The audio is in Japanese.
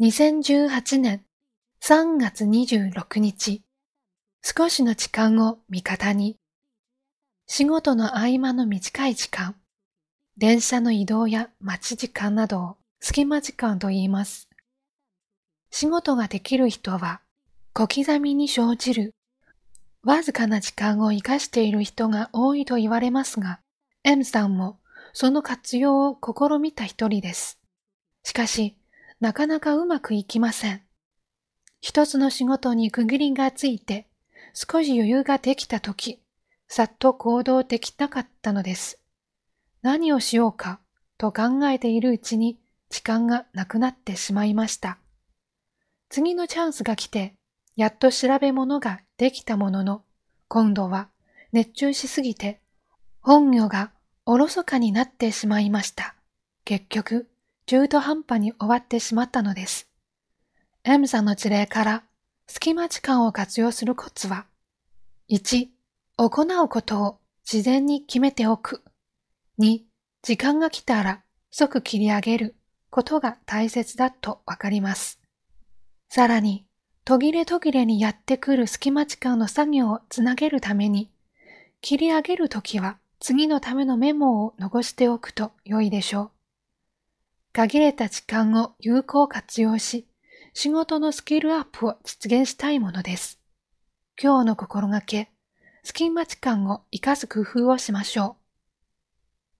2018年3月26日、少しの時間を味方に、仕事の合間の短い時間、電車の移動や待ち時間などを隙間時間と言います。仕事ができる人は小刻みに生じるわずかな時間を活かしている人が多いと言われますが、M さんもその活用を試みた一人です。しかし、なかなかうまくいきません。一つの仕事に区切りがついて、少し余裕ができたとき、さっと行動できなかったのです。何をしようかと考えているうちに時間がなくなってしまいました。次のチャンスが来て、やっと調べ物ができたものの、今度は熱中しすぎて、本業がおろそかになってしまいました。結局、中途半端に終わってしまったのです。M さんの事例から隙間時間を活用するコツは、1、行うことを事前に決めておく。2、時間が来たら即切り上げることが大切だとわかります。さらに、途切れ途切れにやってくる隙間時間の作業をつなげるために、切り上げるときは次のためのメモを残しておくと良いでしょう。限れた時間を有効活用し、仕事のスキルアップを実現したいものです。今日の心がけ、隙間時間を活かす工夫をしましょう。